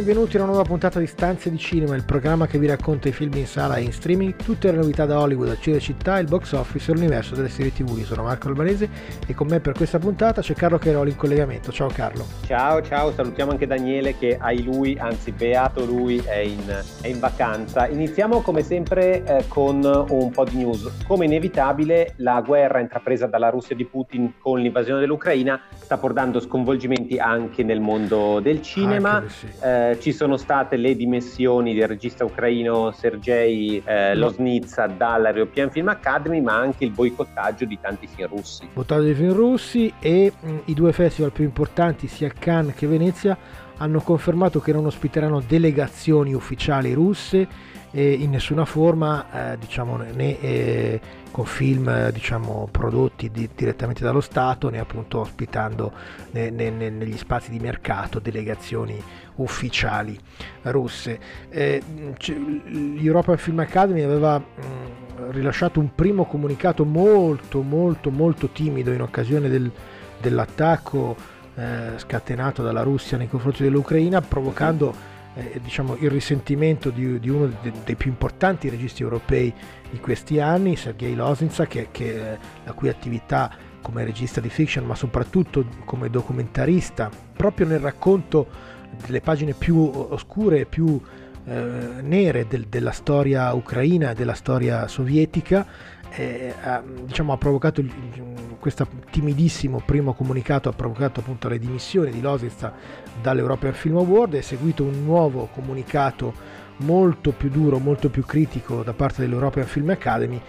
Benvenuti a una nuova puntata di Stanze di Cinema, il programma che vi racconta i film in sala e in streaming, tutte le novità da Hollywood, a Cinecittà, il box office e l'universo delle serie TV. Io sono Marco Albanese e con me per questa puntata c'è Carlo Cheroli in collegamento. Ciao Carlo. Ciao, ciao, salutiamo anche Daniele che ai lui, anzi beato lui, è in, è in vacanza. Iniziamo come sempre eh, con un po' di news. Come inevitabile, la guerra intrapresa dalla Russia di Putin con l'invasione dell'Ucraina sta portando sconvolgimenti anche nel mondo del cinema. Sì. Eh, eh, ci sono state le dimissioni del regista ucraino Sergei eh, Losnitsa dalla European Film Academy, ma anche il boicottaggio di tanti film russi. Boicottaggio di film russi e mh, i due festival più importanti, sia Cannes che Venezia, hanno confermato che non ospiteranno delegazioni ufficiali russe eh, in nessuna forma, eh, diciamo, né eh, con film diciamo, prodotti di, direttamente dallo Stato, né appunto ospitando ne, ne, ne, negli spazi di mercato delegazioni ufficiali russe. Eh, L'European Film Academy aveva mh, mm, rilasciato un primo comunicato molto molto molto timido in occasione del, dell'attacco eh, scatenato dalla Russia nei confronti dell'Ucraina, provocando eh, diciamo, il risentimento di, di uno dei, dei, più importanti registi europei di questi anni, Sergei Losinza, che, che, la cui attività come regista di fiction, ma soprattutto come documentarista, proprio nel racconto delle pagine più oscure, più eh, nere del, della storia ucraina, della storia sovietica, eh, ha, diciamo, ha provocato questo timidissimo primo comunicato, ha provocato appunto le dimissioni di Lositz dall'European Film Award, è seguito un nuovo comunicato molto più duro, molto più critico da parte dell'European Film Academy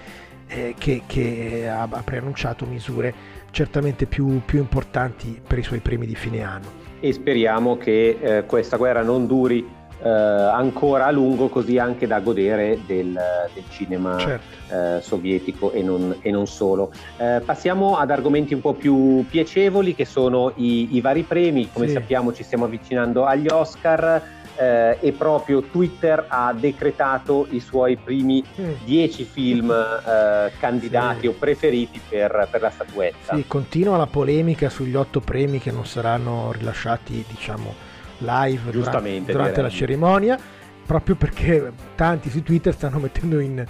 eh, che, che, ha, preannunciato misure certamente più, più importanti per i suoi premi di fine anno. E speriamo che eh, questa guerra non duri eh, ancora a lungo così anche da godere del, del cinema certo. eh, sovietico e non, e non solo. Eh, passiamo ad argomenti un po' più piacevoli che sono i, i vari premi, come sì. sappiamo ci stiamo avvicinando agli Oscar eh, e proprio Twitter ha decretato i suoi primi mm. dieci film eh, candidati sì. o preferiti per, per, la statuetta. Sì, continua la polemica sugli otto premi che non saranno rilasciati, diciamo, live durante, durante la cerimonia, proprio perché tanti su Twitter stanno mettendo in,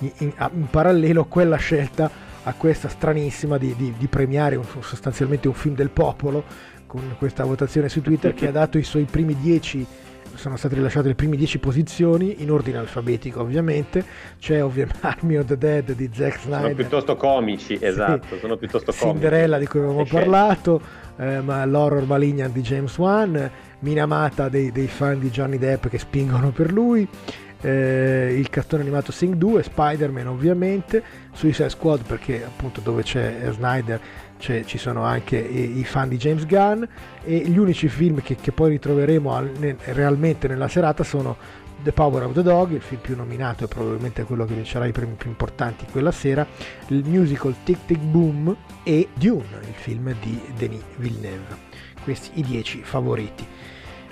in, in, in parallelo quella scelta a questa stranissima di, di, di premiare un, sostanzialmente un film del popolo con questa votazione su Twitter che ha dato i suoi primi dieci sono state rilasciate le prime 10 posizioni in ordine alfabetico ovviamente. C'è ovviamente Army of the Dead di Zack Snyder. sono piuttosto comici esatto sono piuttosto comici. Cinderella di cui avevamo parlato eh, ma l'horror Malignant di James Wan Minamata dei, dei fan di Johnny Depp che spingono per lui eh, il cartone animato Sing 2 Spider-Man ovviamente Suicide Squad perché appunto dove c'è Snyder cioè, ci sono anche i, i, fan di James Gunn e gli unici film che, che poi ritroveremo al, ne, realmente nella serata sono The Power of the Dog, il film più nominato e probabilmente quello che vincerà i premi più importanti quella sera, il musical Tic Tic Boom e Dune, il film di Denis Villeneuve. Questi i dieci favoriti.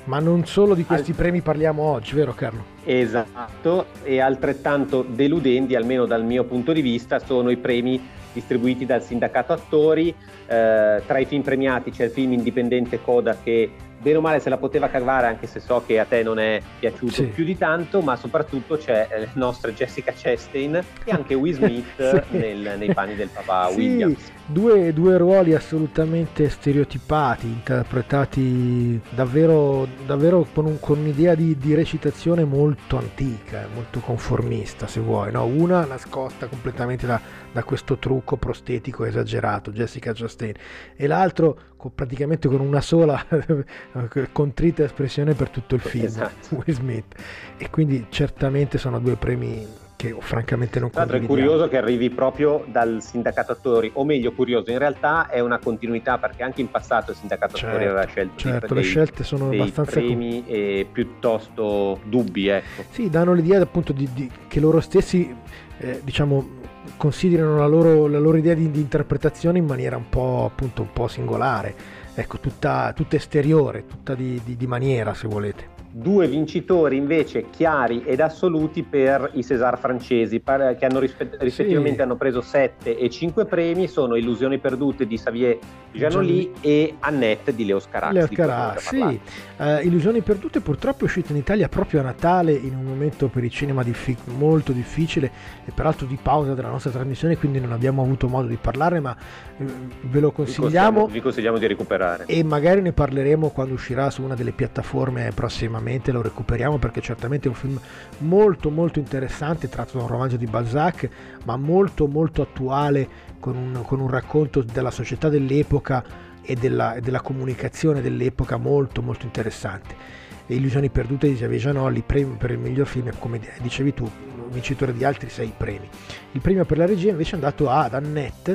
Ma non solo di questi Al... premi parliamo oggi, vero Carlo? Esatto, e altrettanto deludenti, almeno dal mio punto di vista, sono i premi distribuiti dal sindacato attori. Eh, tra i film premiati c'è il film indipendente Coda che bene o male se la poteva cavare anche se so che a te non è piaciuto sì. più di tanto, ma soprattutto c'è la nostra Jessica Chastain e anche Will Smith sì. nel, nei panni del papà sì. Williams. Due, due, ruoli assolutamente stereotipati, interpretati davvero, davvero con, un, con, un'idea di, di, recitazione molto antica, molto conformista se vuoi. No? Una nascosta completamente da, da, questo trucco prostetico esagerato, Jessica Chastain, e l'altro con, praticamente con una sola contrita espressione per tutto il film, esatto. Will Smith. E quindi certamente sono due premi che francamente non l'altro è curioso che arrivi proprio dal sindacato attori, o meglio curioso, in realtà è una continuità perché anche in passato il sindacato certo, attori aveva scelto certo, dei, le scelte sono abbastanza premi com- e piuttosto dubbi, ecco. Sì, danno l'idea appunto di, di, che loro stessi eh, diciamo considerano la loro, la loro idea di, di, interpretazione in maniera un po', appunto, un po singolare, ecco, tutta, tutta esteriore, tutta di, di maniera se volete due vincitori invece chiari ed assoluti per i César francesi che hanno rispe- rispettivamente sì. hanno preso 7 e 5 premi sono Illusioni perdute di Xavier Giannoli e Annette di Leo Scarà Leo Scarà, sì. Uh, Illusioni perdute purtroppo è uscita in Italia proprio a Natale in un momento per il cinema diffi- molto difficile e peraltro di pausa della nostra trasmissione quindi non abbiamo avuto modo di parlarne ma uh, ve lo consigliamo vi consigliamo di recuperare e magari ne parleremo quando uscirà su una delle piattaforme prossima prossimamente lo recuperiamo perché certamente è un film molto molto interessante tratto da un romanzo di Balzac ma molto molto attuale con un, con un racconto della società dell'epoca e della, e della, comunicazione dell'epoca molto molto interessante. Le illusioni perdute di Xavier Gianolli premio per il miglior film come dicevi tu vincitore di altri sei premi. Il premio per la regia invece è andato ad Annette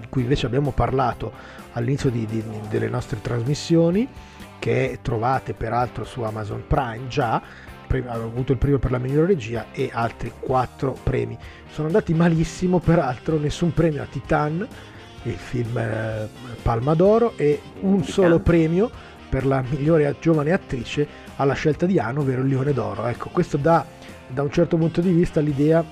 di cui invece abbiamo parlato all'inizio di, di, delle nostre trasmissioni che trovate peraltro su Amazon Prime già, ha avuto il premio per la migliore regia e altri quattro premi. Sono andati malissimo, peraltro nessun premio a Titan, il film eh, Palma d'Oro, e un solo premio per la migliore giovane attrice alla scelta di anno, ovvero il Leone d'Oro. Ecco, questo dà da un certo punto di vista l'idea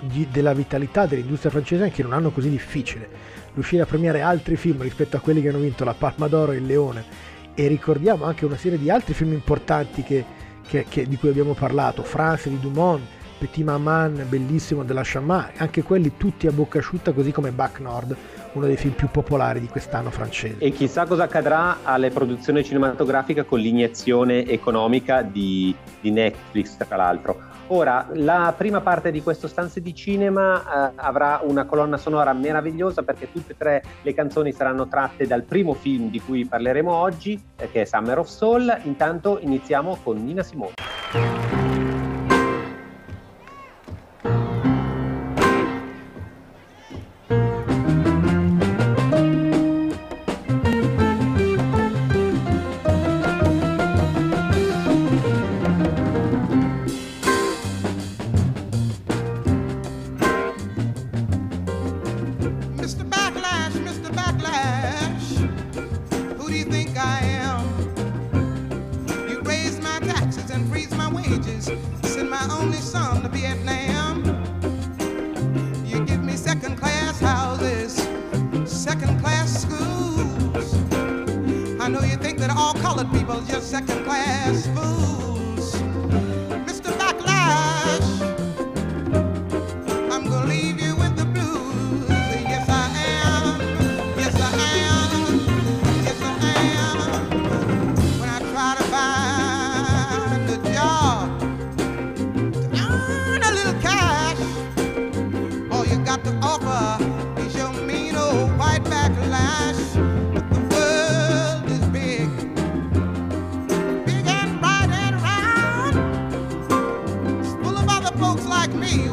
di, della vitalità dell'industria francese anche in un anno così difficile. Riuscire a premiare altri film rispetto a quelli che hanno vinto la Palma d'Oro e il Leone e ricordiamo anche una serie di altri film importanti che, che, che, di cui abbiamo parlato, France di Dumont, Petit Maman, bellissimo della Chamat, anche quelli tutti a bocca asciutta così come Back Nord, uno dei film più popolari di quest'anno francese. E chissà cosa accadrà alle produzioni cinematografiche con l'iniezione economica di, di Netflix, tra l'altro. Ora, la prima parte di questo Stanze di Cinema eh, avrà una colonna sonora meravigliosa perché tutte e tre le canzoni saranno tratte dal primo film di cui parleremo oggi, eh, che è Summer of Soul. Intanto iniziamo con Nina Simone.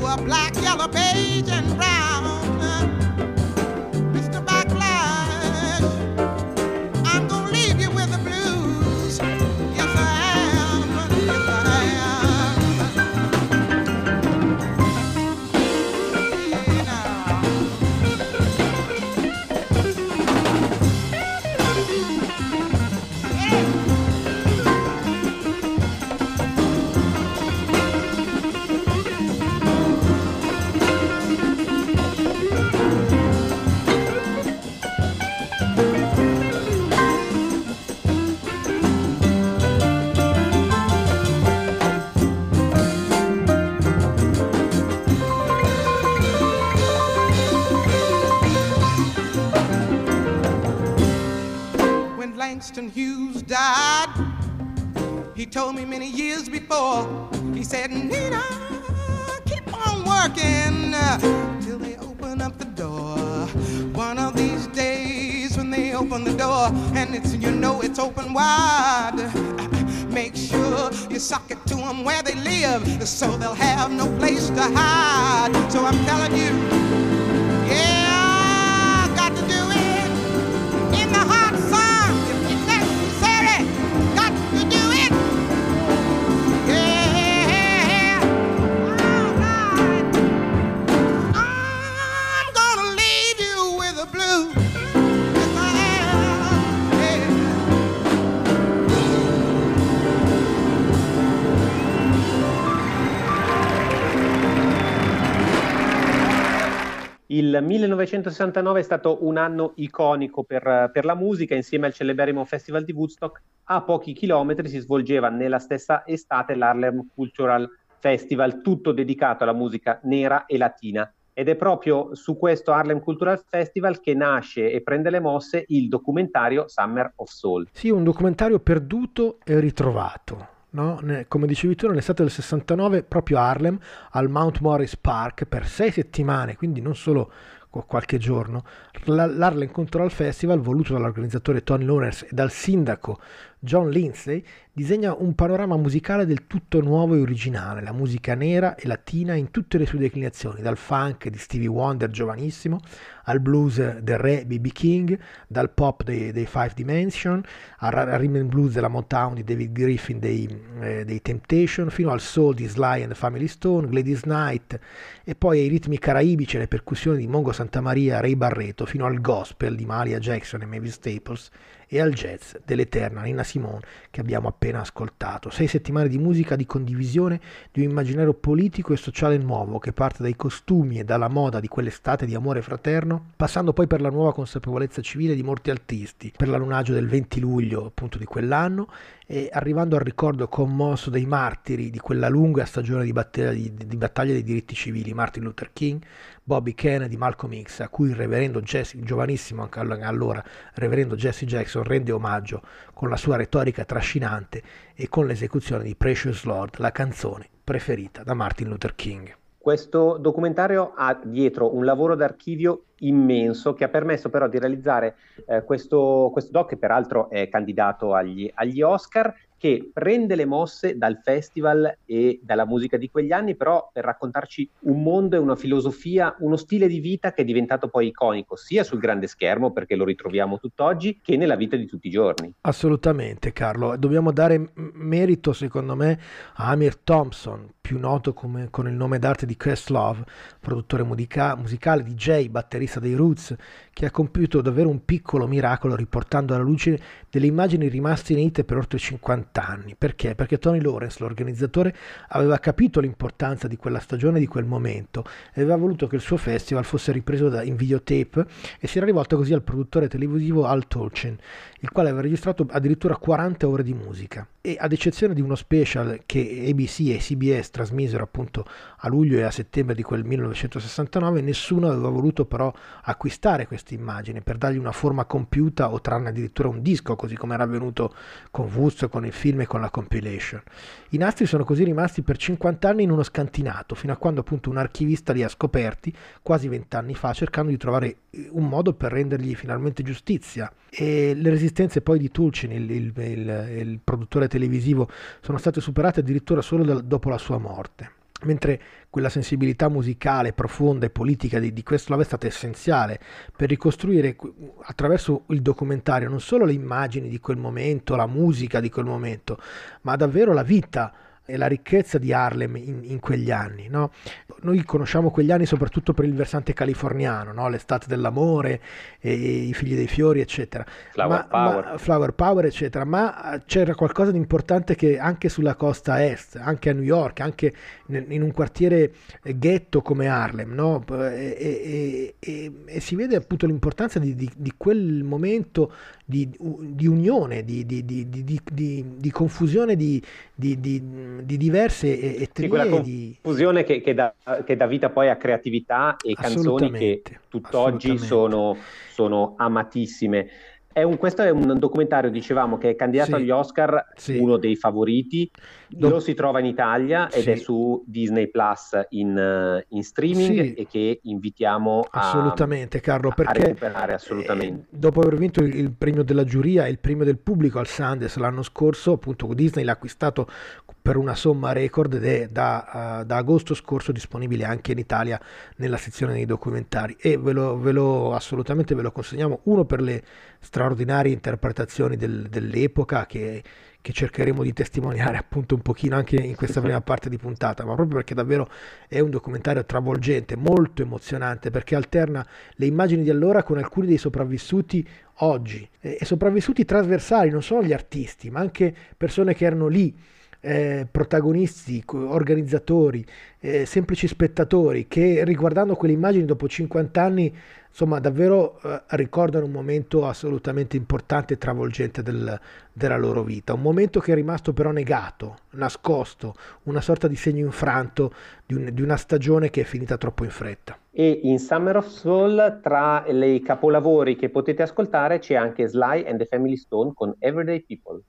a black yellow page and told me many years before. He said, Nina, keep on working uh, till they open up the door. One of these days when they open the door and it's you know it's open wide. Make sure you sock it to them where they live so they'll have no place to hide. So I'm telling you, Il 1969 è stato un anno iconico per, per la musica, insieme al celeberrimo Festival di Woodstock, a pochi chilometri si svolgeva nella stessa estate l'Harlem Cultural Festival, tutto dedicato alla musica nera e latina. Ed è proprio su questo Harlem Cultural Festival che nasce e prende le mosse il documentario Summer of Soul. Sì, un documentario perduto e ritrovato. No? Come dicevi tu, nell'estate del 69, proprio a Harlem, al Mount Morris Park, per sei settimane, quindi non solo qu- qualche giorno, l'Harlem Cultural Festival, voluto dall'organizzatore Tony Lowners e dal sindaco John Lindsay, disegna un panorama musicale del tutto nuovo e originale, la musica nera e latina in tutte le sue declinazioni, dal funk di Stevie Wonder giovanissimo, al blues del re B.B. King, dal pop dei, dei Five Dimension, al, rhythm and blues della Motown di David Griffin dei, eh, dei Temptation, fino al soul di Sly and Family Stone, Gladys Knight, e poi ai ritmi caraibici e le percussioni di Mongo Santamaria, Ray Barreto, fino al gospel di Malia Jackson e Mavis Staples, e al jazz dell'eterna Nina Simone che abbiamo appena ascoltato. Sei settimane di musica di condivisione di un immaginario politico e sociale nuovo che parte dai costumi e dalla moda di quell'estate di amore fraterno, passando poi per la nuova consapevolezza civile di molti artisti, per l'allunaggio del 20 luglio appunto di quell'anno e arrivando al ricordo commosso dei martiri di quella lunga stagione di battaglia, di, di battaglia dei diritti civili, Martin Luther King, Bobby Kennedy, Malcolm X, a cui il reverendo Jesse, giovanissimo anche allora, reverendo Jesse Jackson rende omaggio con la sua retorica trascinante e con l'esecuzione di Precious Lord, la canzone preferita da Martin Luther King. Questo documentario ha dietro un lavoro d'archivio immenso che ha permesso però di realizzare eh, questo, questo doc che peraltro è candidato agli, agli Oscar che prende le mosse dal festival e dalla musica di quegli anni, però per raccontarci un mondo e una filosofia, uno stile di vita che è diventato poi iconico sia sul grande schermo, perché lo ritroviamo tutt'oggi, che nella vita di tutti i giorni. Assolutamente, Carlo. Dobbiamo dare merito, secondo me, a Amir Thompson, più noto come, con il nome d'arte di Questlove, produttore musica- musicale, DJ, batterista dei Roots, che ha compiuto davvero un piccolo miracolo riportando alla luce delle immagini rimaste inedite per oltre 50 anni. Perché? Perché Tony Lawrence, l'organizzatore, aveva capito l'importanza di quella stagione, di quel momento, e aveva voluto che il suo festival fosse ripreso da, in videotape e si era rivolto così al produttore televisivo Al Tolkien, il quale aveva registrato addirittura 40 ore di musica. E ad eccezione di uno special che ABC e CBS trasmisero appunto a luglio e a settembre di quel 1969, nessuno aveva voluto però acquistare queste immagini per dargli una forma compiuta o trarne addirittura un disco, così come era avvenuto con Woodstock, con il film e con la compilation. I nastri sono così rimasti per 50 anni in uno scantinato, fino a quando appunto un archivista li ha scoperti quasi 20 anni fa, cercando di trovare un modo per rendergli finalmente giustizia. E le resistenze poi di Tulcin, il, il, il, il produttore televisivo, sono state superate addirittura solo da, dopo la sua morte. Mentre quella sensibilità musicale profonda e politica di, di Questlove è stata essenziale per ricostruire attraverso il documentario non solo le immagini di quel momento, la musica di quel momento, ma davvero la vita e la ricchezza di Harlem in, in quegli anni. No? Noi conosciamo quegli anni soprattutto per il versante californiano, no? l'estate dell'amore, e, i figli dei fiori, eccetera. Flower, ma, power. Ma, flower power, eccetera. Ma eh, c'era qualcosa di importante che anche sulla costa est, anche a New York, anche in un quartiere ghetto come Harlem, no? e, e, e, e, si vede appunto l'importanza di, di, di quel momento di, di unione, di, di confusione di, diverse etnie. Sì, quella confusione che, che, dà, che, dà, vita poi a creatività e canzoni che tutt'oggi sono, sono amatissime. È un, questo è un documentario, dicevamo, che è candidato sì. agli Oscar, sì. uno dei favoriti. Do... Lo si trova in Italia ed sì. è su Disney Plus in, in streaming e che invitiamo assolutamente, a, Carlo, perché, a recuperare assolutamente. Eh, dopo aver vinto il, il, premio della giuria e il premio del pubblico al Sundance l'anno scorso, appunto Disney l'ha acquistato per una somma record ed è da, uh, da, agosto scorso disponibile anche in Italia nella sezione dei documentari e ve lo, ve lo assolutamente ve lo consegniamo uno per le straordinarie interpretazioni del, dell'epoca che, che, cercheremo di testimoniare appunto un pochino anche in questa prima parte di puntata ma proprio perché davvero è un documentario travolgente molto emozionante perché alterna le immagini di allora con alcuni dei sopravvissuti oggi e sopravvissuti trasversali non solo gli artisti ma anche persone che erano lì eh, protagonisti, organizzatori, eh, semplici spettatori che riguardando quelle immagini dopo 50 anni insomma davvero eh, ricordano un momento assolutamente importante e travolgente del, della loro vita, un momento che è rimasto però negato, nascosto, una sorta di segno infranto di, un, di una stagione che è finita troppo in fretta. E in Summer of Soul tra i capolavori che potete ascoltare c'è anche Sly and the Family Stone con Everyday People.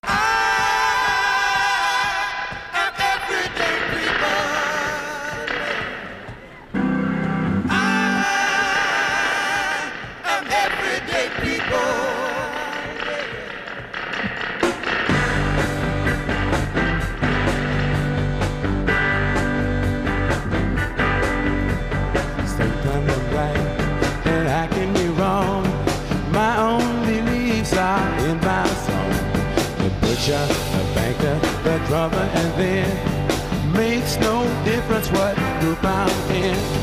The banker, the drummer, and then makes no difference what group I'm in.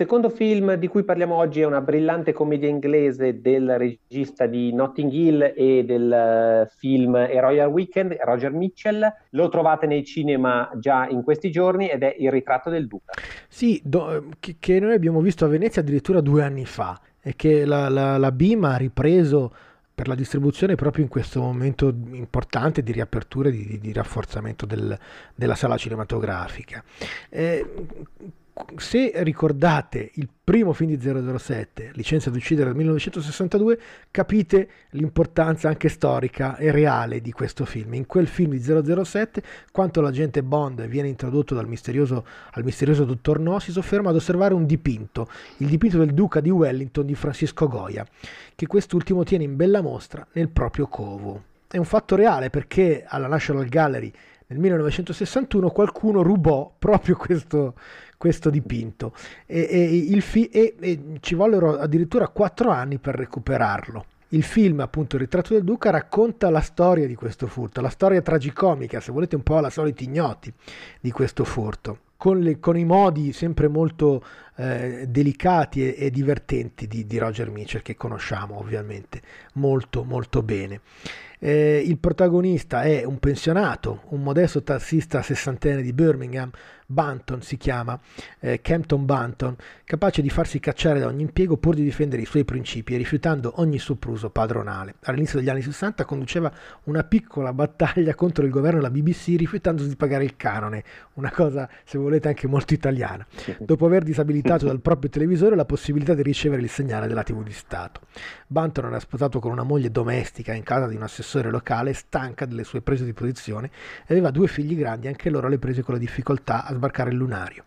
Secondo film di cui parliamo oggi è una brillante commedia inglese del regista di Notting Hill e del eh, film Royal Weekend, Roger Mitchell. Lo trovate nei cinema già in questi giorni ed è Il ritratto del Duca. Sì, do, che, che, noi abbiamo visto a Venezia addirittura due anni fa e che la, la, la BIMA ha ripreso per la distribuzione proprio in questo momento importante di riapertura e di, di, rafforzamento del, della sala cinematografica. Eh, se ricordate il primo film di 007, Licenza di uccidere del 1962, capite l'importanza anche storica e reale di questo film. In quel film di 007, quanto l'agente Bond viene introdotto dal misterioso, al misterioso dottor No, si sofferma ad osservare un dipinto, il dipinto del duca di Wellington di Francisco Goya, che quest'ultimo tiene in bella mostra nel proprio covo. È un fatto reale perché alla National Gallery nel 1961 qualcuno rubò proprio questo, questo dipinto e, e, fi- e, ci vollero addirittura quattro anni per recuperarlo. Il film, appunto, Il ritratto del Duca, racconta la storia di questo furto, la storia tragicomica, se volete un po' la soliti ignoti di questo furto, con, le, con i modi sempre molto eh, delicati e, e divertenti di, di Roger Mitchell, che conosciamo ovviamente molto molto bene. Eh, il protagonista è un pensionato, un modesto tassista sessantenne di Birmingham, Banton si chiama, eh, Campton Banton, capace di farsi cacciare da ogni impiego pur di difendere i suoi principi e rifiutando ogni sopruso padronale. All'inizio degli anni 60 conduceva una piccola battaglia contro il governo e la BBC rifiutandosi di pagare il canone, una cosa se volete anche molto italiana, dopo aver disabilitato dal proprio televisore la possibilità di ricevere il segnale della TV di Stato. Banton era sposato con una moglie domestica in casa di un assessore locale, stanca delle sue prese di posizione, e aveva due figli grandi, anche loro alle prese con la difficoltà a sbarcare il lunario.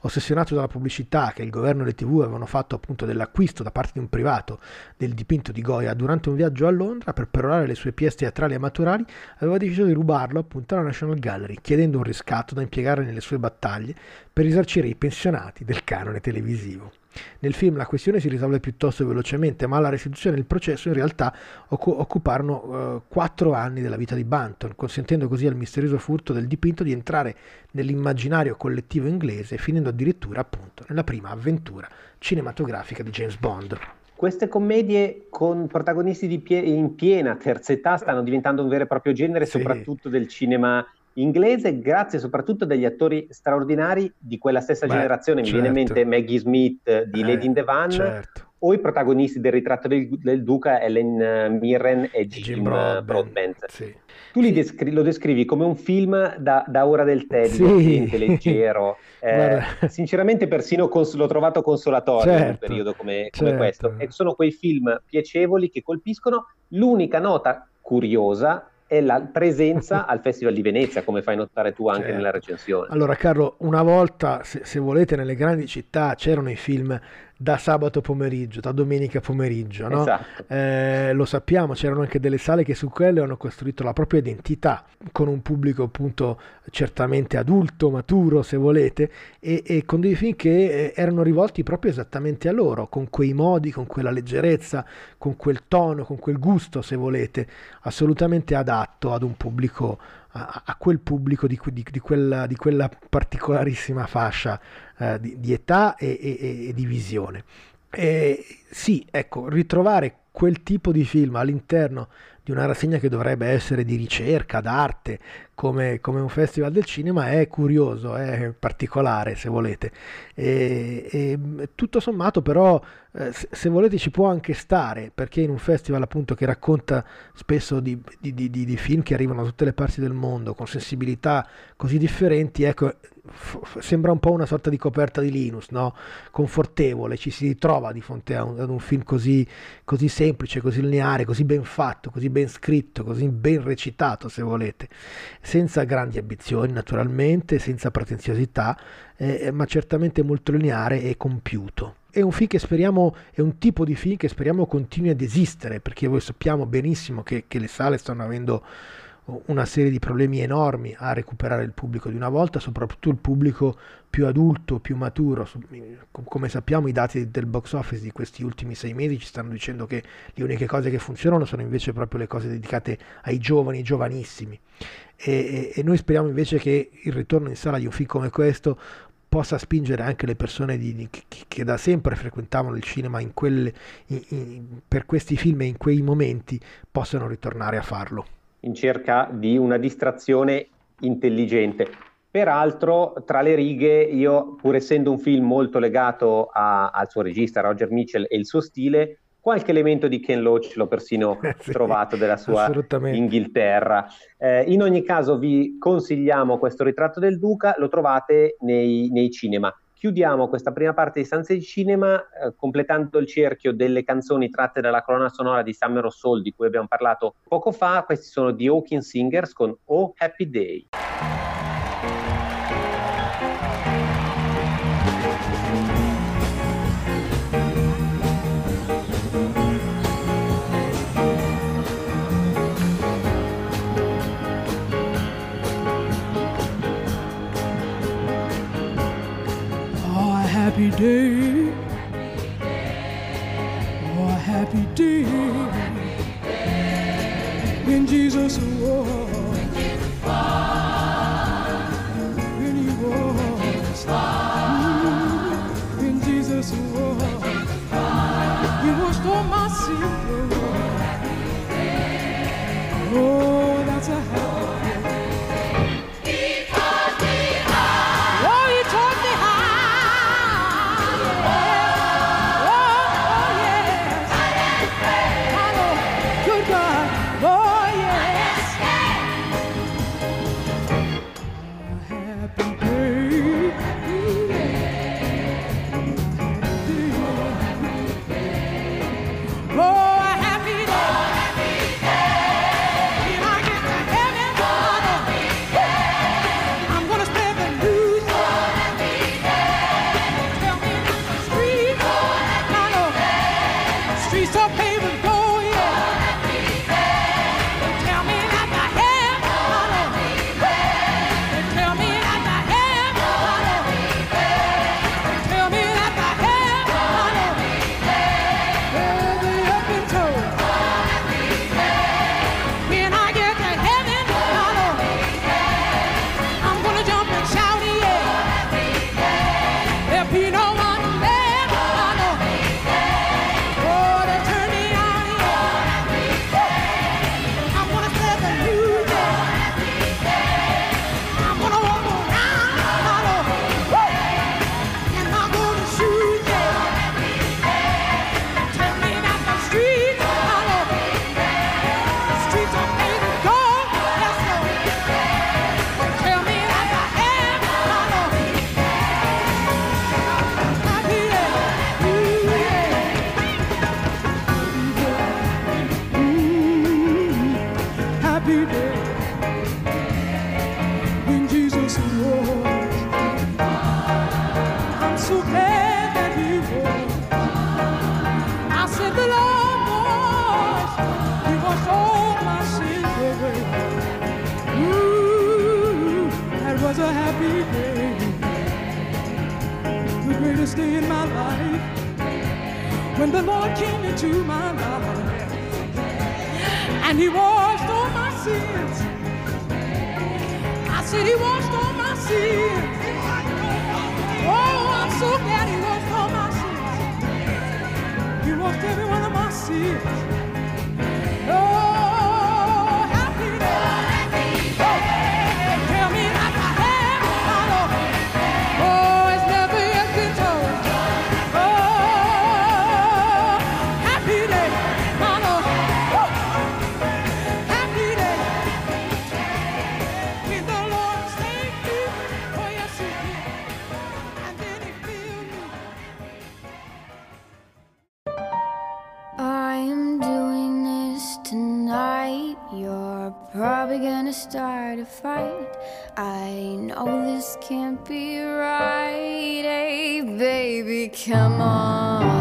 Ossessionato dalla pubblicità che il governo e le tv avevano fatto appunto dell'acquisto da parte di un privato del dipinto di Goya durante un viaggio a Londra per perorare le sue pièce teatrali amatoriali, aveva deciso di rubarlo appunto alla National Gallery, chiedendo un riscatto da impiegare nelle sue battaglie per risarcire i pensionati del canone televisivo. Nel film la questione si risolve piuttosto velocemente, ma la restituzione e il processo in realtà occuparono eh, quattro anni della vita di Banton, consentendo così al misterioso furto del dipinto di entrare nell'immaginario collettivo inglese, finendo addirittura appunto nella prima avventura cinematografica di James Bond. Queste commedie con protagonisti pie- in piena terza età stanno diventando un vero e proprio genere, sì. soprattutto del cinema inglese, grazie soprattutto agli attori straordinari di quella stessa Beh, generazione. Mi certo. viene in mente certo. Maggie Smith di eh, Lady in the Van. Certo. O i protagonisti del ritratto del, del Duca, Ellen eh, Mirren e Jim, Jim Broadbent. Broadbent. Sì. Tu sì. descri- lo descrivi come un film da, da ora del tè, sì. leggero. Eh, sinceramente persino cons- l'ho trovato consolatorio certo. in un certo. periodo come, come certo. questo. E sono quei film piacevoli che colpiscono. L'unica nota curiosa è la presenza al Festival di Venezia, come fai notare tu anche certo. nella recensione. Allora, Carlo, una volta, se, se, volete, nelle grandi città c'erano i film da sabato pomeriggio, da domenica pomeriggio, no? esatto. eh, lo sappiamo, c'erano anche delle sale che su quelle hanno costruito la propria identità, con un pubblico appunto certamente adulto, maturo se volete, e, e con dei film che eh, erano rivolti proprio esattamente a loro, con quei modi, con quella leggerezza, con quel tono, con quel gusto se volete, assolutamente adatto ad un pubblico a, a quel pubblico di, di, di, quella, di, quella, particolarissima fascia eh, di, età e, e, e di visione. E sì, ecco, ritrovare quel tipo di film all'interno di una rassegna che dovrebbe essere di ricerca, d'arte, come, come un festival del cinema, è curioso, è particolare se volete. E, e tutto sommato però, eh, se volete, ci può anche stare, perché in un festival appunto che racconta spesso di, di, di, di film che arrivano da tutte le parti del mondo, con sensibilità così differenti, ecco, sembra un po' una sorta di coperta di Linus, no? confortevole, ci si ritrova di fronte a un, ad un film così, così, semplice, così lineare, così ben fatto, così ben scritto, così ben recitato se volete, senza grandi ambizioni naturalmente, senza pretenziosità, eh, ma certamente molto lineare e compiuto. È un speriamo, è un tipo di film che speriamo continui ad esistere, perché voi sappiamo benissimo che, che le sale stanno avendo una serie di problemi enormi a recuperare il pubblico di una volta, soprattutto il pubblico più adulto, più maturo. Come sappiamo i dati del box office di questi ultimi sei mesi ci stanno dicendo che le uniche cose che funzionano sono invece proprio le cose dedicate ai giovani, giovanissimi. E, e, noi speriamo invece che il ritorno in sala di un film come questo possa spingere anche le persone di, di, che, che, da sempre frequentavano il cinema in quelle, in, in, per questi film e in quei momenti possano ritornare a farlo in cerca di una distrazione intelligente. Peraltro, tra le righe, io, pur essendo un film molto legato a, al suo regista Roger Mitchell e il suo stile, qualche elemento di Ken Loach l'ho persino sì, trovato della sua Inghilterra. Eh, in ogni caso vi consigliamo questo ritratto del Duca, lo trovate nei, nei cinema chiudiamo questa prima parte di Stanze di Cinema eh, completando il cerchio delle canzoni tratte dalla colonna sonora di Summer of Soul di cui abbiamo parlato poco fa. Questi sono The Hawkins Singers con Oh Happy Day. Happy day. Oh, a happy day. can't be right. Hey, baby, come on.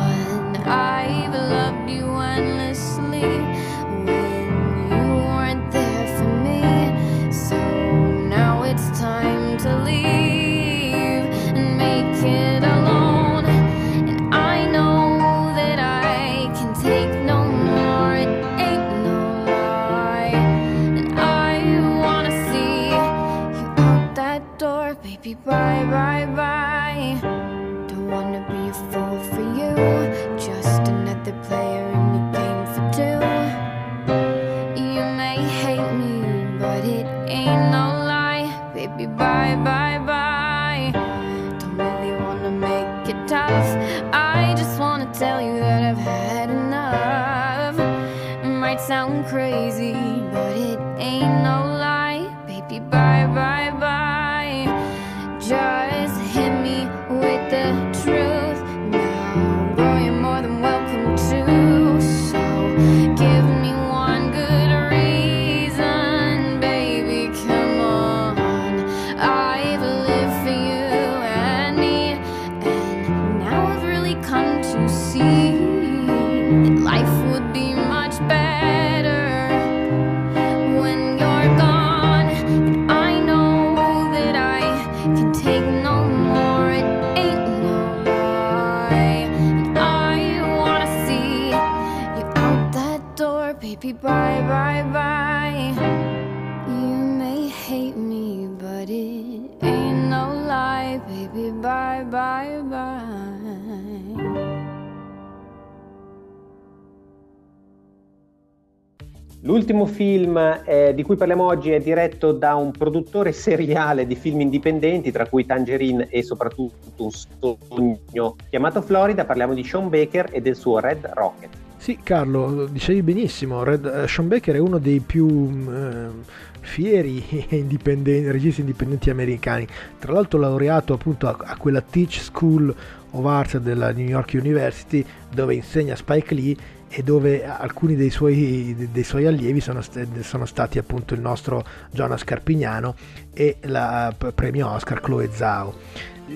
L'ultimo film eh, di cui parliamo oggi è diretto da un produttore seriale di film indipendenti, tra cui Tangerine e soprattutto un sogno chiamato Florida. Parliamo di Sean Baker e del suo Red Rocket. Sì, Carlo, dicevi benissimo. Red, uh, Sean Baker è uno dei più uh, fieri indipendenti, registi indipendenti americani. Tra l'altro, laureato appunto a, a quella Teach School of Arts della New York University, dove insegna Spike Lee e dove alcuni dei suoi, dei suoi allievi sono, sono, stati appunto il nostro Jonas Carpignano e la premio Oscar Chloe Zhao.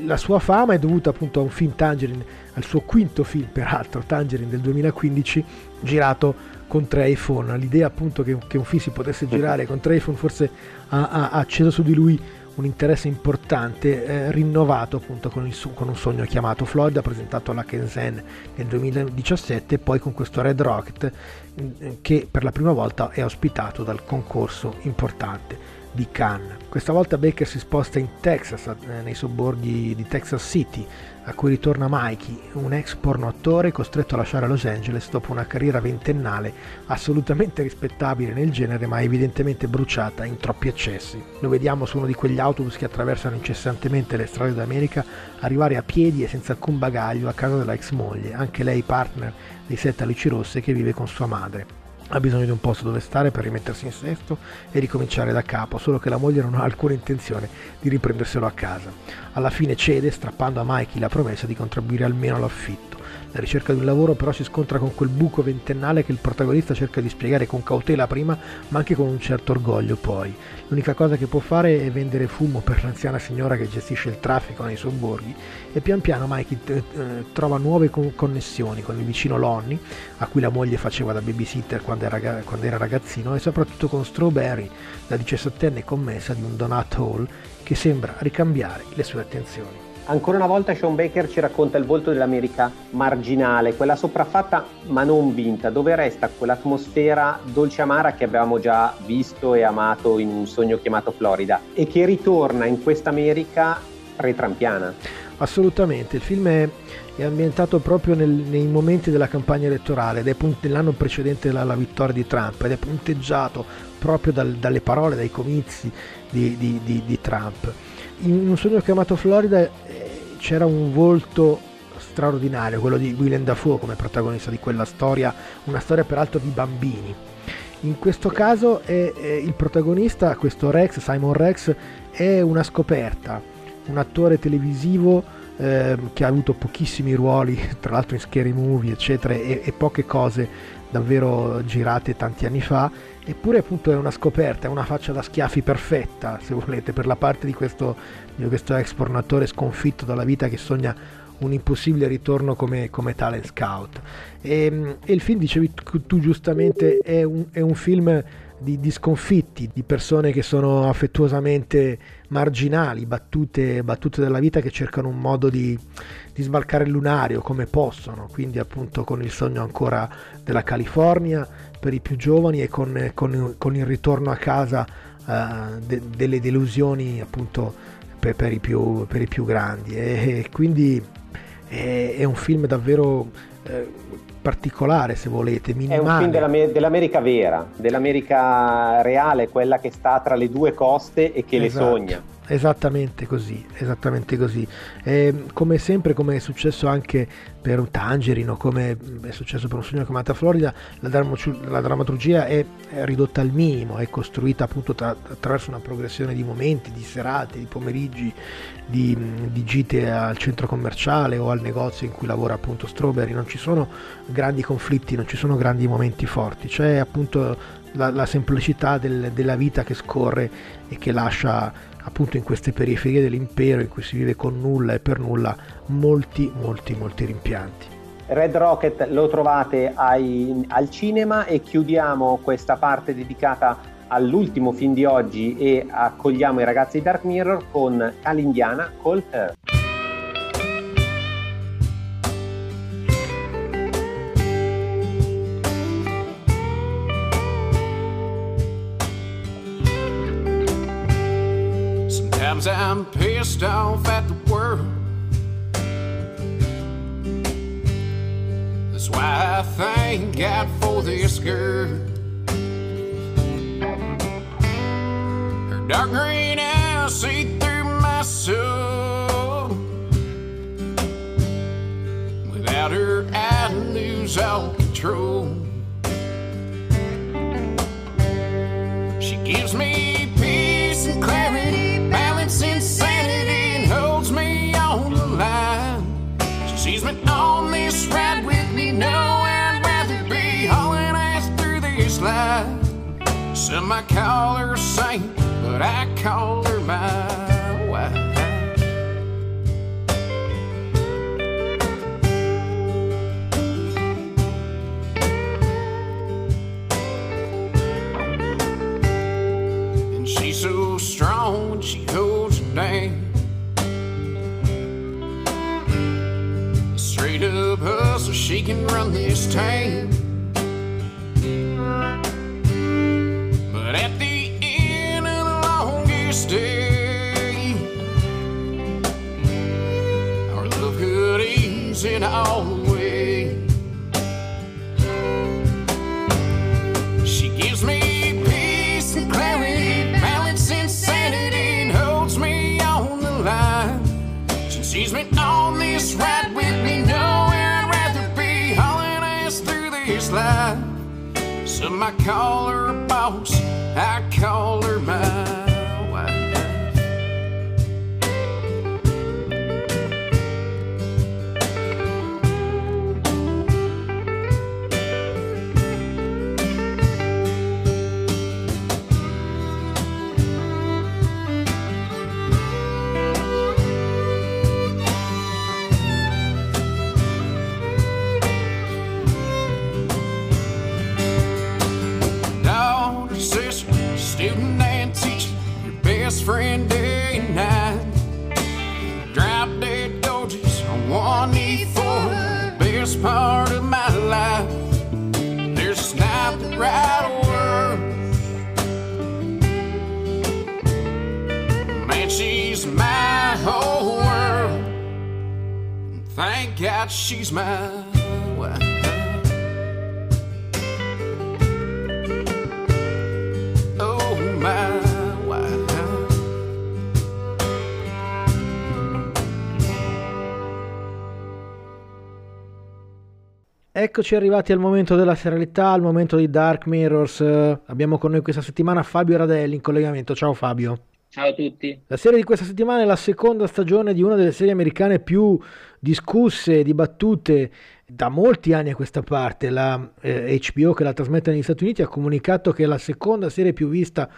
La sua fama è dovuta appunto a un film Tangerine, al suo quinto film peraltro, Tangerine del 2015, girato con tre iPhone. L'idea appunto che, che un film si potesse girare con tre iPhone forse ha, ha, acceso su di lui un interesse importante eh, rinnovato appunto con, il, con, un sogno chiamato Florida presentato alla Kensen nel 2017 e poi con questo Red Rocket eh, che per la prima volta è ospitato dal concorso importante di Cannes. Questa volta Baker si sposta in Texas, eh, nei sobborghi di Texas City, a cui ritorna Mikey, un ex porno attore costretto a lasciare Los Angeles dopo una carriera ventennale assolutamente rispettabile nel genere ma evidentemente bruciata in troppi eccessi. Lo vediamo su uno di quegli autobus che attraversano incessantemente le strade d'America arrivare a piedi e senza alcun bagaglio a casa della ex moglie, anche lei partner dei Sette Alici Rosse che vive con sua madre ha bisogno di un posto dove stare per rimettersi in sesto e ricominciare da capo, solo che la moglie non ha alcuna intenzione di riprenderselo a casa. Alla fine cede, strappando a Mikey la promessa di contribuire almeno all'affitto. La ricerca di un lavoro però si scontra con quel buco ventennale che il protagonista cerca di spiegare con cautela prima, ma anche con un certo orgoglio poi. L'unica cosa che può fare è vendere fumo per l'anziana signora che gestisce il traffico nei sobborghi e pian piano Mikey t- eh, trova nuove con- connessioni con il vicino Lonnie, a cui la moglie faceva da babysitter quando era, quando era ragazzino, e soprattutto con Strawberry, la diciassettenne commessa di un donut hall che sembra ricambiare le sue attenzioni. Ancora una volta Sean Baker ci racconta il volto dell'America marginale, quella sopraffatta ma non vinta, dove resta quell'atmosfera dolce amara che abbiamo già visto e amato in un sogno chiamato Florida e che ritorna in questa America retrampiana. Assolutamente, il film è, è ambientato proprio nel, nei momenti della campagna elettorale nell'anno precedente alla, vittoria di Trump ed è punteggiato proprio dal, dalle parole, dai comizi di, di, di, di Trump in un sogno chiamato Florida eh, c'era un volto straordinario, quello di Willem Dafoe come protagonista di quella storia, una storia peraltro di bambini. In questo caso è, è il protagonista, questo Rex, Simon Rex, è una scoperta, un attore televisivo eh, che ha avuto pochissimi ruoli, tra l'altro in scary movie, eccetera, e, e poche cose davvero girate tanti anni fa eppure appunto è una scoperta, è una faccia da schiaffi perfetta, se volete, per la parte di questo, di questo ex pornatore sconfitto dalla vita che sogna un impossibile ritorno come, come talent scout. E, ehm, e, il film, dicevi tu giustamente, è un, è un film di, di, sconfitti, di persone che sono affettuosamente marginali, battute, battute dalla vita che cercano un modo di, di, sbalcare il lunario come possono, quindi appunto con il sogno ancora della California per i più giovani e con, con, con il ritorno a casa uh, de, delle delusioni appunto per, per, i, più, per i, più, grandi. E, e quindi è, è, un film davvero eh, particolare se volete, minimale. È un film dell'Amer- dell'America vera, dell'America reale, quella che sta tra le due coste e che esatto. le sogna. Esattamente così, esattamente così. E, come sempre, come è successo anche per un Tangerino, come è successo per un sogno chiamato Florida, la, drammaturgia, la drammaturgia è, ridotta al minimo, è costruita appunto tra, attraverso una progressione di momenti, di serate, di pomeriggi, di, di, gite al centro commerciale o al negozio in cui lavora appunto Strawberry. Non ci sono grandi conflitti, non ci sono grandi momenti forti, c'è appunto la, la semplicità del, della vita che scorre e che lascia appunto in queste periferie dell'impero in cui si vive con nulla e per nulla molti molti molti rimpianti. Red Rocket lo trovate ai, al cinema e chiudiamo questa parte dedicata all'ultimo film di oggi e accogliamo i ragazzi di Dark Mirror con All'Indiana Call Her. Sometimes I'm pissed off at the world. That's why I thank God for this girl. Her dark green eyes see through my soul. Without her, I'd lose all control. She on this ride with me, know I'd rather be hauling ass through saint, but I call her my wife. And she's so strong she holds she can run this town. Eccoci arrivati al momento della serialità, al momento di Dark Mirrors. Abbiamo con noi questa settimana Fabio Radelli in collegamento. Ciao Fabio. Ciao a tutti. La serie di questa settimana è la seconda stagione di una delle serie americane più discusse e dibattute da molti anni a questa parte. La eh, HBO che la trasmette negli Stati Uniti ha comunicato che è la seconda serie più vista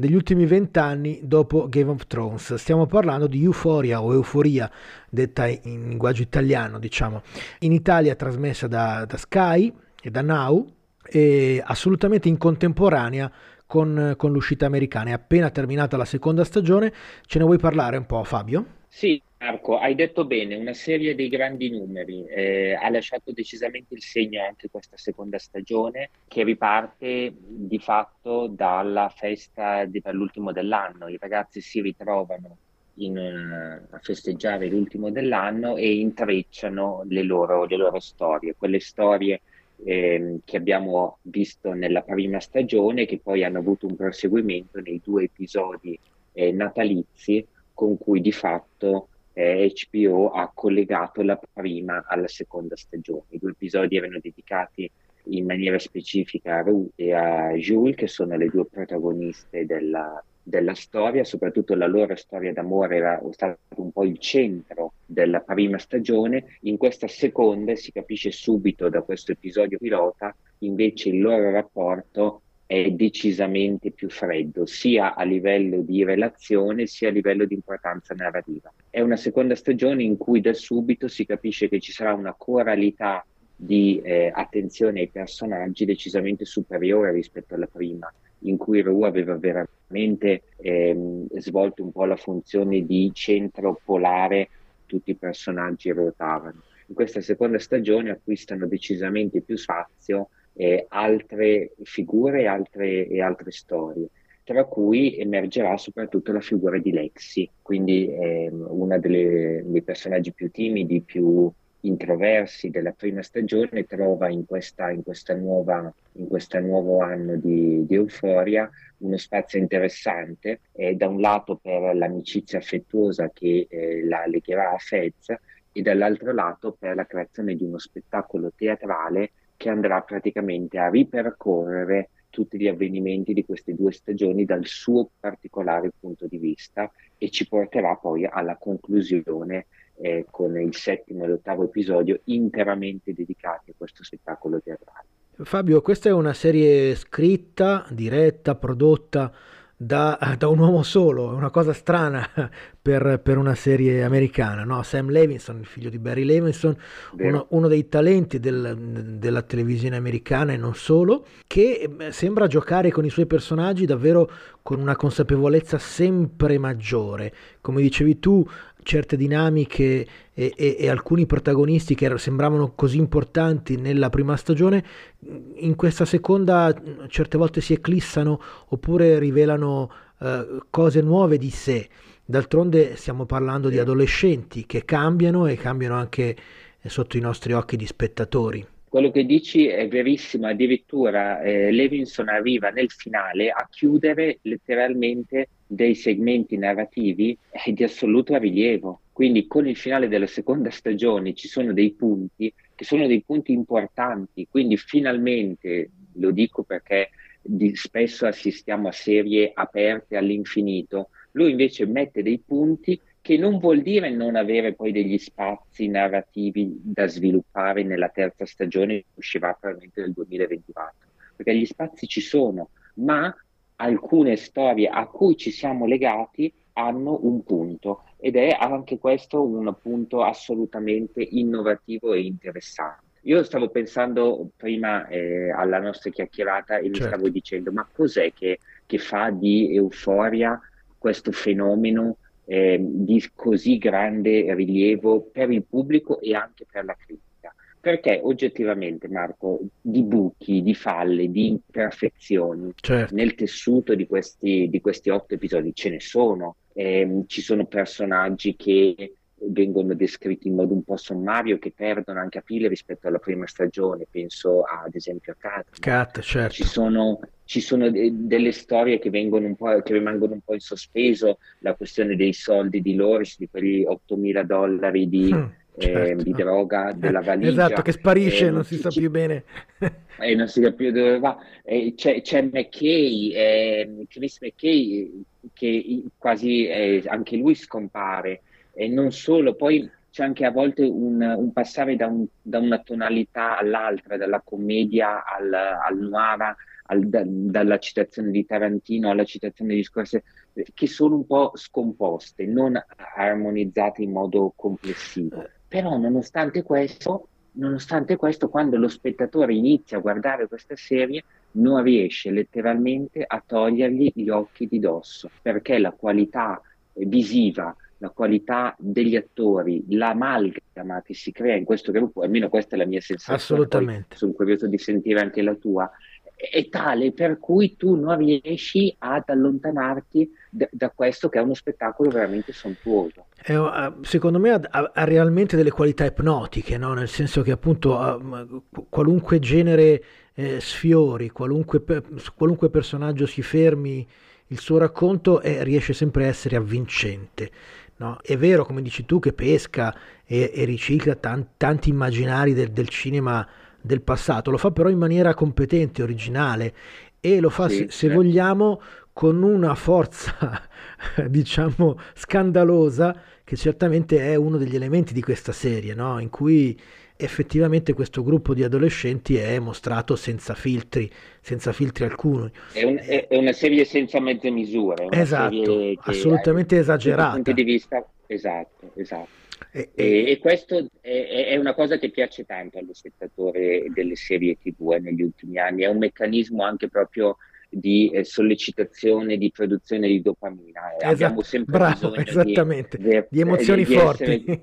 degli ultimi vent'anni dopo Game of Thrones. Stiamo parlando di Euphoria o Euforia, detta in linguaggio italiano, diciamo. In Italia trasmessa da, da Sky e da Now e assolutamente in contemporanea con, con l'uscita americana. È appena terminata la seconda stagione. Ce ne vuoi parlare un po', Fabio? Sì, Marco, hai detto bene, una serie dei grandi numeri. Eh, ha lasciato decisamente il segno anche questa seconda stagione, che riparte di fatto dalla festa di- per l'ultimo dell'anno. I ragazzi si ritrovano in, eh, a festeggiare l'ultimo dell'anno e intrecciano le loro, le loro storie, quelle storie ehm, che abbiamo visto nella prima stagione, che poi hanno avuto un proseguimento nei due episodi eh, natalizi con cui di fatto eh, HBO ha collegato la prima alla seconda stagione. I due episodi erano dedicati in maniera specifica a Rue e a Jules, che sono le due protagoniste della, della storia, soprattutto la loro storia d'amore era stato un po' il centro della prima stagione. In questa seconda si capisce subito da questo episodio pilota, invece il loro rapporto è decisamente più freddo, sia a livello di relazione sia a livello di importanza narrativa. È una seconda stagione in cui da subito si capisce che ci sarà una coralità di eh, attenzione ai personaggi decisamente superiore rispetto alla prima, in cui Ru aveva veramente ehm, svolto un po' la funzione di centro polare, tutti i personaggi ruotavano. In questa seconda stagione acquistano decisamente più spazio eh, altre figure altre, e altre storie. tra cui emergerà soprattutto la figura di Lexi, quindi eh, delle, dei personaggi più timidi, più introversi della prima stagione, trova in, questa, in, questa nuova, in questo nuovo anno di, di Euforia uno spazio interessante, eh, da un lato per l'amicizia affettuosa che eh, la legherà a Fez e dall'altro lato per la creazione di uno spettacolo teatrale che andrà praticamente a ripercorrere tutti gli avvenimenti di queste due stagioni dal suo particolare punto di vista e ci porterà poi alla conclusione eh, con il settimo e l'ottavo episodio interamente dedicati a questo spettacolo teatrale. Fabio, questa è una serie scritta, diretta, prodotta da, da, un uomo solo, è una cosa strana per, per una serie americana, no? Sam Levinson, il figlio di Barry Levinson, uno, uno, dei talenti del, della televisione americana e non solo, che sembra giocare con i suoi personaggi davvero con una consapevolezza sempre maggiore. Come dicevi tu, certe dinamiche e, e, e, alcuni protagonisti che sembravano così importanti nella prima stagione, in questa seconda certe volte si eclissano oppure rivelano uh, cose nuove di sé. D'altronde stiamo parlando di adolescenti che cambiano e cambiano anche sotto i nostri occhi di spettatori. Quello che dici è verissimo, addirittura eh, Levinson arriva nel finale a chiudere letteralmente dei segmenti narrativi eh, di assoluto rilievo. Quindi con il finale della seconda stagione ci sono dei punti che sono dei punti importanti, quindi finalmente, lo dico perché di, spesso assistiamo a serie aperte all'infinito, lui invece mette dei punti che non vuol dire non avere poi degli spazi narrativi da sviluppare nella terza stagione uscirà probabilmente nel 2024, perché gli spazi ci sono, ma alcune storie a cui ci siamo legati hanno un punto ed è anche questo un punto assolutamente innovativo e interessante. Io stavo pensando prima eh, alla nostra chiacchierata e certo. mi stavo dicendo ma cos'è che, che fa di euforia questo fenomeno eh, di così grande rilievo per il pubblico e anche per la critica? Perché oggettivamente, Marco, di buchi, di falle, di imperfezioni certo. nel tessuto di questi, di questi, otto episodi ce ne sono. Eh, ci sono personaggi che vengono descritti in modo un po' sommario, che perdono anche a pile rispetto alla prima stagione. Penso ad esempio a Kat. Kat, certo. Ci sono, ci sono de- delle storie che, che, rimangono un po' in sospeso, la questione dei soldi di Loris, di quegli 8.000 dollari di... Mm certo. eh, di droga, della valigia. Esatto, che sparisce, eh, non si sa più bene. e non si sa più dove va. Eh, c'è, c'è McKay, ehm, Chris McKay, che quasi eh, anche lui scompare. E non solo, poi c'è anche a volte un, un passare da, un, da, una tonalità all'altra, dalla commedia al, al noir, al, da, dalla citazione di Tarantino alla citazione di Scorsese, che sono un po' scomposte, non armonizzate in modo complessivo. Però nonostante questo, nonostante questo, quando lo spettatore inizia a guardare questa serie, non riesce letteralmente a togliergli gli occhi di dosso, perché la qualità visiva, la qualità degli attori, l'amalgama che si crea in questo gruppo, almeno questa è la mia sensazione. Assolutamente. Poi sono curioso di sentire anche la tua è tale per cui tu non riesci ad allontanarti da, da questo che è uno spettacolo veramente sontuoso. È, eh, secondo me ha, ha, realmente delle qualità ipnotiche, no? nel senso che appunto qualunque genere eh, sfiori, qualunque, qualunque, personaggio si fermi, il suo racconto è, riesce sempre a essere avvincente. No? È vero, come dici tu, che pesca e, e ricicla tan, tanti immaginari del, del cinema del passato, lo fa però in maniera competente, originale e lo fa, sì, se, se certo. vogliamo, con una forza, diciamo, scandalosa, che certamente è uno degli elementi di questa serie, no? in cui effettivamente questo gruppo di adolescenti è mostrato senza filtri, senza filtri alcuni. È, un, è una serie senza mezze misure. Esatto, assolutamente esagerata. punto di vista, esatto, esatto. E, e, e questo è, è, una cosa che piace tanto allo spettatore delle serie TV negli ultimi anni, è un meccanismo anche proprio di eh, sollecitazione, di produzione di dopamina. Esatto, Abbiamo sempre bravo, esattamente, di, di, emozioni di, forti. Essere,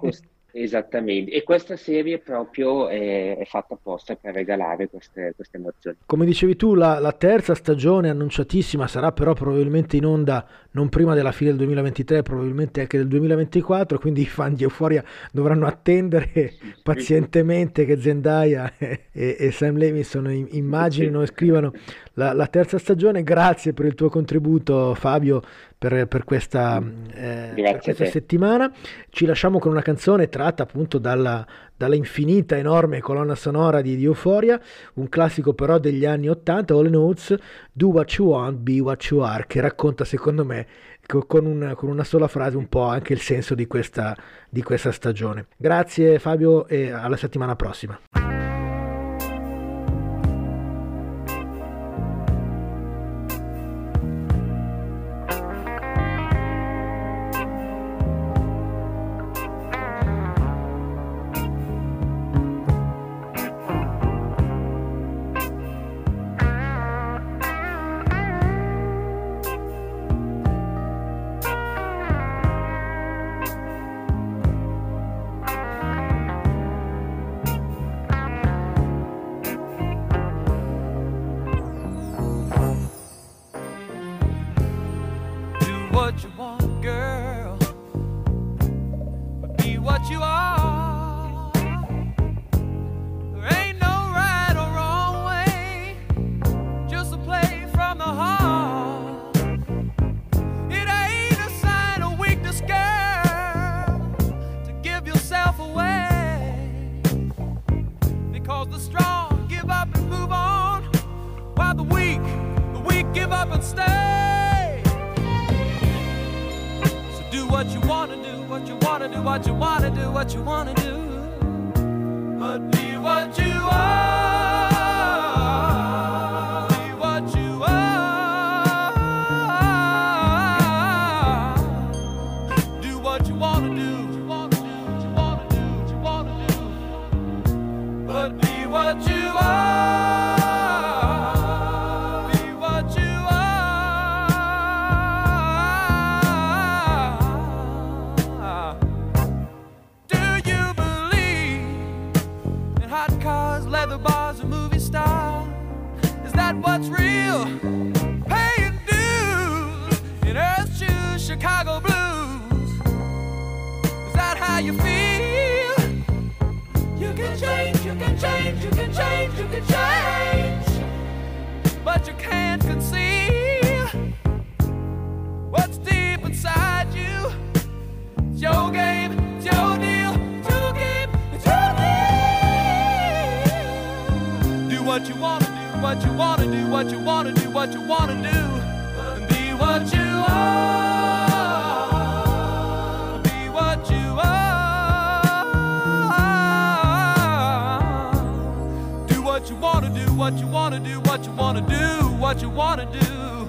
Esattamente, e questa serie proprio è, è fatta apposta per regalare queste, queste emozioni. Come dicevi tu, la, la, terza stagione annunciatissima sarà però probabilmente in onda non prima della fine del 2023, probabilmente anche del 2024, quindi i fan di Euphoria dovranno attendere pazientemente che Zendaya e, e Sam Levinson immaginino e scrivano la, la terza stagione. Grazie per il tuo contributo Fabio per, per, questa, eh, per questa settimana. Ci lasciamo con una canzone tratta appunto dalla, dalla infinita, enorme colonna sonora di, di Euphoria, un classico però degli anni 80, All Notes, Do What You Want, Be What You Are, che racconta secondo me con, un, con una sola frase un po' anche il senso di questa, di questa stagione. Grazie Fabio e alla settimana prossima. to do, what you wanna do, what you wanna do.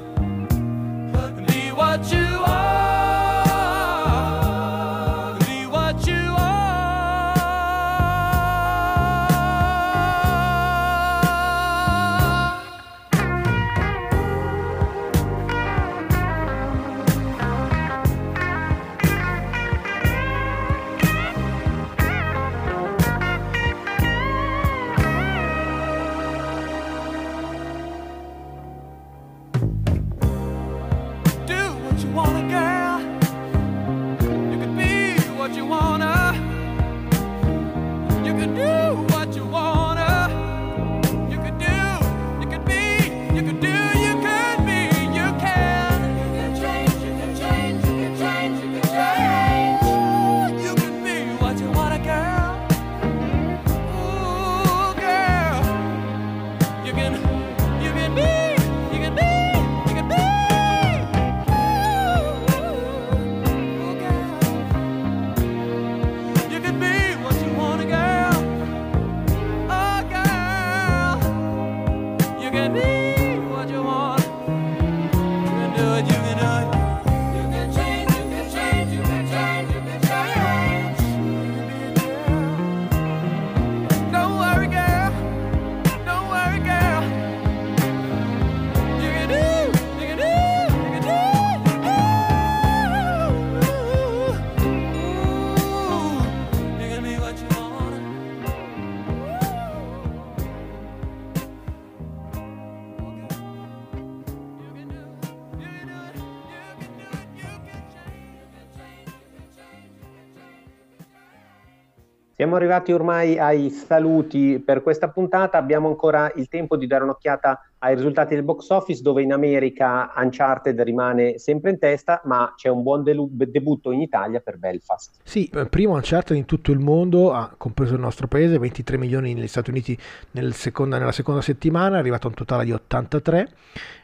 Siamo arrivati ormai ai saluti per questa puntata, abbiamo ancora il tempo di dare un'occhiata ai risultati del box office dove in America Uncharted rimane sempre in testa ma c'è un buon delu- debutto in Italia per Belfast. Sì, eh, primo Uncharted in tutto il mondo, ha compreso il nostro paese, 23 milioni negli Stati Uniti nel seconda, nella seconda settimana, è arrivato a un totale di 83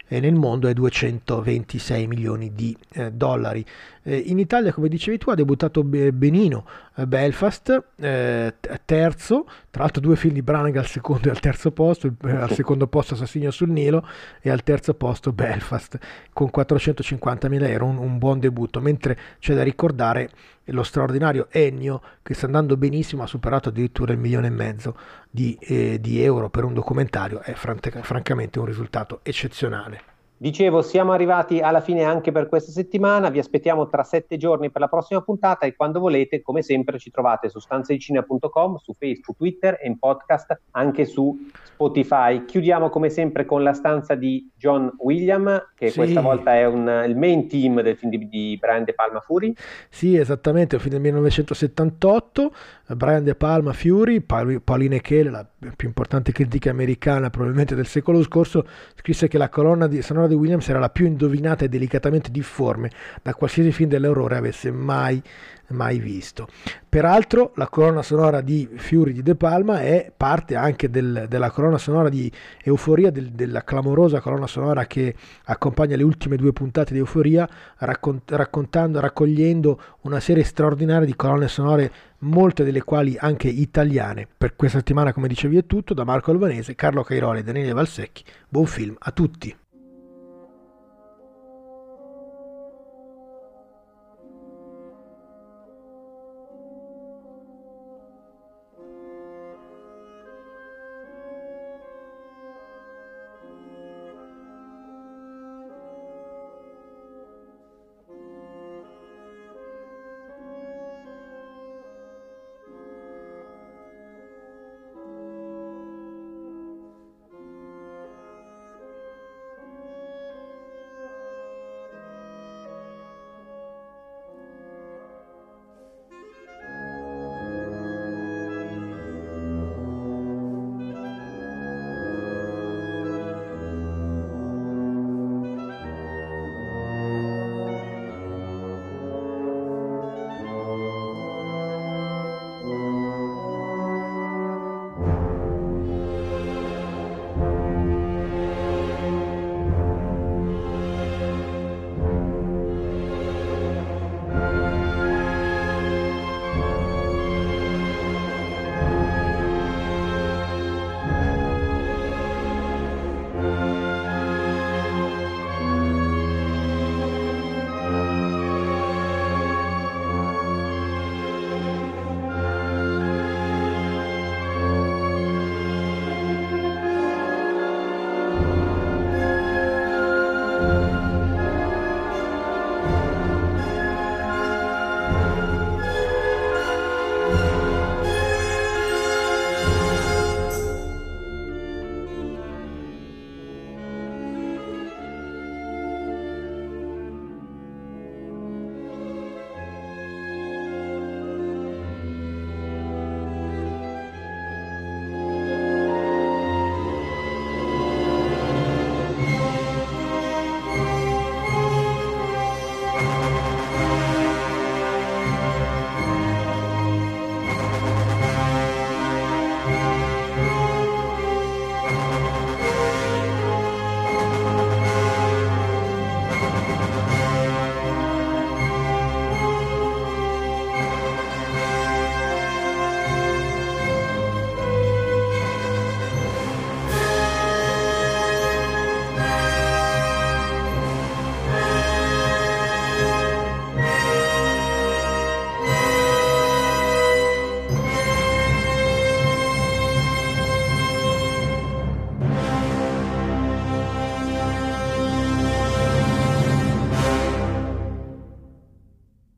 e nel mondo è 226 milioni di eh, dollari. Eh, in Italia, come dicevi tu, ha debuttato benino eh, Belfast, eh, terzo, tra l'altro due film di Branagh al secondo e al terzo posto, eh, al secondo posto Assassinio sul Nilo e al terzo posto Belfast con 450 mila euro, un, un buon debutto, mentre c'è da ricordare lo straordinario Ennio che sta andando benissimo, ha superato addirittura il milione e mezzo di, eh, di euro per un documentario, è fran- francamente un risultato eccezionale. Dicevo, siamo arrivati alla fine anche per questa settimana, vi aspettiamo tra sette giorni per la prossima puntata e quando volete, come sempre, ci trovate su stanzedicina.com, su Facebook, Twitter e in podcast anche su Spotify. Chiudiamo come sempre con la stanza di John William, che sì. questa volta è un, il main team del film di, di Brian De Palma Fury. Sì, esattamente, è un film del 1978, Brian De Palma Fury, Pauline Kael, la più importante critica americana probabilmente del secolo scorso, scrisse che la colonna di sonora di Williams era la più indovinata e delicatamente difforme da qualsiasi film dell'aurora avesse mai mai visto. Peraltro la colonna sonora di Fury di De Palma è parte anche del, della colonna sonora di Euforia, del, della clamorosa colonna sonora che accompagna le ultime due puntate di Euforia, raccont- raccontando, raccogliendo una serie straordinaria di colonne sonore, molte delle quali anche italiane. Per questa settimana, come dicevi, è tutto. Da Marco Albanese, Carlo Cairoli e Daniele Valsecchi. Buon film a tutti!